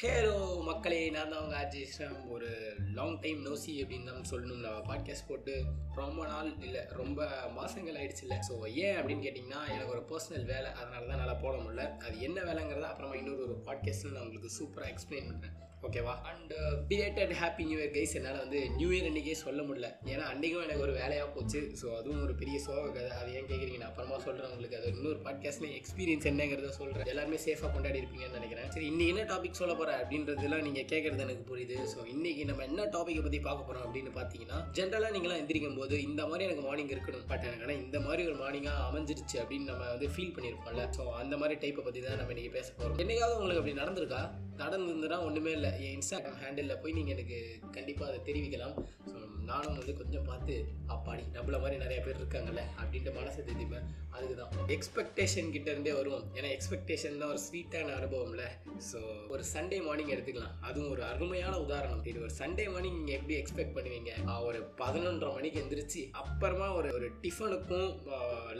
Hero மக்களே நான் தான் அவங்க ஆர்ஜி ஒரு லாங் டைம் நோசி அப்படின்னு தான் சொல்லணும். நான் பாட்காஸ்ட் போட்டு ரொம்ப நாள் இல்லை ரொம்ப மாதங்கள் ஆயிடுச்சு இல்லை. ஸோ ஏன் அப்படின்னு கேட்டிங்கன்னா எனக்கு ஒரு பர்சனல் வேலை. அதனால தான் நல்லா போட முடியல அது என்ன வேலைங்கிறத அப்புறமா இன்னொரு ஒரு பாட்காஸ்ட்டில் நான் உங்களுக்கு சூப்பராக எக்ஸ்பிளைன் பண்ணுறேன் ஓகேவா and belated happy new year guys என்னால் வந்து நியூ இயர் அன்றைக்கே சொல்ல முடியல. ஏன்னா அன்றைக்கும் எனக்கு ஒரு வேலையாக போச்சு. ஸோ அதுவும் ஒரு பெரிய சோக கதை. அது ஏன் கேட்குறீங்க நான் அப்புறமா சொல்கிறேன் உங்களுக்கு. அது இன்னொரு பாட்காஸ்ட்ல எக்ஸ்பீரியன்ஸ் என்னங்கிறத சொல்கிறேன் எல்லாருமே சேஃபாக கொண்டாடி இருப்பீங்கன்னு நினைக்கிறேன். சரி இன்றைக்கி என்ன டாபிக் சொல்ல போகிறேன் அப்படின்றதுலாம் நீங்கள் கேட்குறது எனக்கு புரியுது. ஸோ இன்றைக்கி நம்ம என்ன டாப்பிக்கை பற்றி பார்க்க போகிறோம் அப்படின்னு பார்த்தீங்கன்னா ஜென்ரலாக நீங்களாம் எந்திரிக்கும் போது இந்த மாதிரி எனக்கு மார்னிங் இருக்கணும். பட் எனக்கு ஆனால் இந்த மாதிரி ஒரு மார்னிங்காக அமைஞ்சிருச்சு அப்படின்னு நம்ம வந்து ஃபீல் பண்ணியிருப்போம்ல. ஸோ அந்த மாதிரி டைப்பை பற்றி தான் நம்ம இன்னைக்கு பேச போகிறோம் என்னைக்காவது உங்களுக்கு அப்படி நடந்திருக்கா? நடந்திருந்தா ஒன்றுமே இல்லை. என் இன்ஸ்டாகிராம் ஹேண்டிலில் போய் நீங்கள் எனக்கு கண்டிப்பாக அதை தெரிவிக்கலாம். ஸோ நானும் வந்து கொஞ்சம் பார்த்து அப்பாடி நம்மள மாதிரி நிறைய பேர் இருக்காங்கல்ல அப்படின்ட்டு மனசை தெரிவிப்பேன் அதுக்கு தான் எக்ஸ்பெக்டேஷன் கிட்ட இருந்தே வருவோம். ஏன்னா எக்ஸ்பெக்டேஷன் தான் ஒரு ஸ்வீட்டான அனுபவம்ல. ஸோ ஒரு சண்டே மார்னிங் எடுத்துக்கலாம். அதுவும் ஒரு அருமையான உதாரணம். இது ஒரு சண்டே மார்னிங் நீங்கள் எப்படி எக்ஸ்பெக்ட் பண்ணுவீங்க? ஒரு பதினொன்றரை மணிக்கு எந்திரிச்சு அப்புறமா ஒரு ஒரு டிஃபனுக்கும்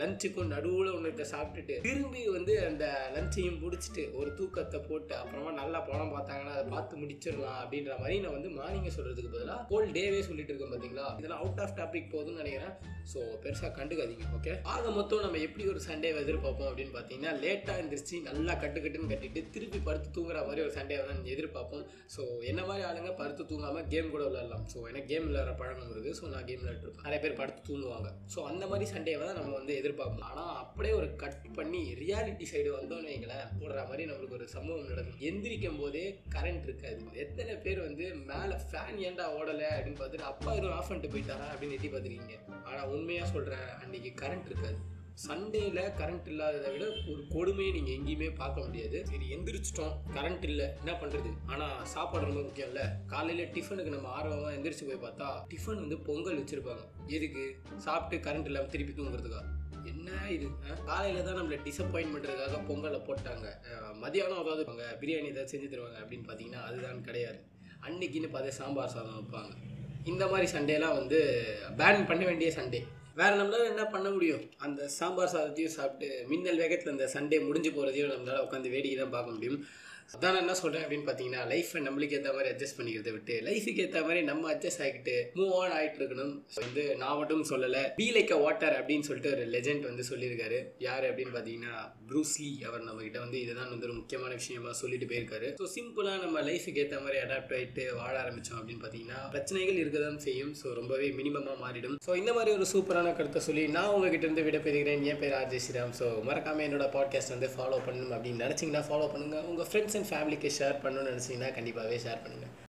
லஞ்சுக்கும் நடுவில் ஒன்று சாப்பிட்டுட்டு திரும்பி வந்து அந்த லஞ்சையும் பிடிச்சிட்டு ஒரு தூக்கத்தை போட்டு அப்புறமா நல்லா படம் பார்த்தாங்க பார்த்து முடிச்சிடலாம் அப்படின்ற மாதிரி நான் வந்து மார்னிங்கை சொல்கிறதுக்கு பதிலாக ஹோல் டேவே சொல்லிட்டு இருக்கேன் பார்த்தீங்களா இதெல்லாம் அவுட் ஆஃப் டாபிக் போதும்னு நினைக்கிறேன். ஸோ பெருசாக கண்டுக்காதீங்க ஓகே ஆக மொத்தம் நம்ம எப்படி ஒரு சண்டே எதிர்பார்ப்போம் அப்படின்னு பார்த்தீங்கன்னா லேட்டாக இருந்துருச்சு நல்லா கட்டு கட்டுன்னு கட்டிட்டு திருப்பி படுத்து தூங்குற மாதிரி ஒரு சண்டே தான் எதிர்பார்ப்போம். ஸோ என்ன மாதிரி ஆளுங்க படுத்து தூங்காமல் கேம் கூட விளாட்லாம் ஸோ எனக்கு கேம் விளாட்ற பழக்கம் இருக்குது ஸோ நான் கேம் விளையாட்டுருப்பேன் நிறைய பேர் படுத்து தூங்குவாங்க. ஸோ அந்த மாதிரி சண்டேவை தான் நம்ம வந்து எதிர்பார்ப்போம். ஆனால் அப்படியே ஒரு கட் பண்ணி ரியாலிட்டி சைடு வந்தோன்னு வைங்களேன் போடுற மாதிரி நம்மளுக்கு ஒரு சம்பவம் நடக்கும். எந்திரிக்கும் போதே கரண்ட் இருக்காது எத்தனை பேர் வந்து மேலே ஃபேன் ஏன்டா ஓடலை அப்படின்னு பார்த்துட்டு அப்பா எதுவும் ஆஃப் பண்ணிட்டு போயிட்டாரா? அப்படின்னு எட்டி பார்த்துருக்கீங்க. ஆனால் உண்மையாக சொல்கிறேன் அன்னைக்கு கரண்ட் இருக்காது. சண்டேல கரண்ட் இல்லாததை விட ஒரு கொடுமையை நீங்கள் எங்கேயுமே பார்க்க முடியாது. சரி எந்திரிச்சிட்டோம். கரண்ட் இல்லை. என்ன பண்ணுறது ஆனால் சாப்பாடு ரொம்ப முக்கியம் இல்லை. காலையில் டிஃபனுக்கு நம்ம ஆர்வமாக எந்திரிச்சு போய் பார்த்தா டிஃபன் வந்து பொங்கல் வச்சுருப்பாங்க. எதுக்கு? சாப்பிட்டு கரண்ட் இல்லாமல் திருப்பி தூங்குறதுக்கா? என்ன இது? காலையில் தான் நம்மளை டிசப்பாயின்ட் பண்ணுறதுக்காக பொங்கலை போட்டாங்க. மதியானம் அதாவது அவங்க பிரியாணி ஏதாவது செஞ்சு தருவாங்க அப்படின்னு பார்த்தீங்கன்னா அதுதான் கிடையாது. அன்னைக்குன்னு பார்த்தா சாம்பார் சாதம் வைப்பாங்க. இந்த மாதிரி சண்டேலாம் வந்து பேன் பண்ண வேண்டிய சண்டே. வேற நம்மளால என்ன பண்ண முடியும்? அந்த சாம்பார் சாதத்தையும் சாப்பிட்டு மின்னல் வேகத்தில் அந்த சண்டே முடிஞ்சு போகிறதையும் நம்மளால உட்காந்து வேடிக்கை தான் பார்க்க முடியும். அதான் நான் என்ன சொல்கிறேன் அப்படின்னு பார்த்தீங்கன்னா லைஃப்பை நம்மளுக்கு ஏற்ற மாதிரி அட்ஜஸ்ட் பண்ணிக்கிறத விட்டு லைஃபுக்கு ஏற்ற மாதிரி நம்ம அட்ஜஸ்ட் ஆகிக்கிட்டு மூவ் ஆன் ஆகிட்டு இருக்கணும். வந்து நான் மட்டும் சொல்லலை பி லைக் அ வாட்டர் அப்படின்னு சொல்லிட்டு ஒரு லெஜெண்ட் வந்து சொல்லியிருக்காரு. யார் அப்படின்னு பார்த்தீங்கன்னா ப்ரூஸ்லி அவர் நம்ம கிட்ட வந்து இதுதான் வந்து ஒரு முக்கியமான விஷயமா சொல்லிட்டு போயிருக்காரு. ஸோ சிம்பிளாக நம்ம லைஃபுக்கு ஏற்ற மாதிரி அடாப்ட் ஆகிட்டு வாழ ஆரம்பித்தோம் அப்படின்னு பார்த்தீங்கன்னா பிரச்சனைகள் இருக்க தான் செய்யும். ஸோ ரொம்பவே மினிமமாக மாறிடும். ஸோ இந்த மாதிரி ஒரு சூப்பரான கருத்தை சொல்லி நான் உங்ககிட்ட இருந்து விடைபெறுகிறேன். என் பேர் ஆர்ஜே ஸ்ரீராம் ஸோ மறக்காம என்னோட பாட்காஸ்ட் வந்து ஃபாலோ பண்ணணும் அப்படின்னு நினச்சிங்கன்னா ஃபாலோ பண்ணுங்கள் உங்கள் ஃப்ரெண்ட்ஸ் அண்ட் ஃபேமிலிக்கு ஷேர் பண்ணணும்னு நினச்சிங்கன்னா கண்டிப்பாகவே ஷேர் பண்ணுங்கள்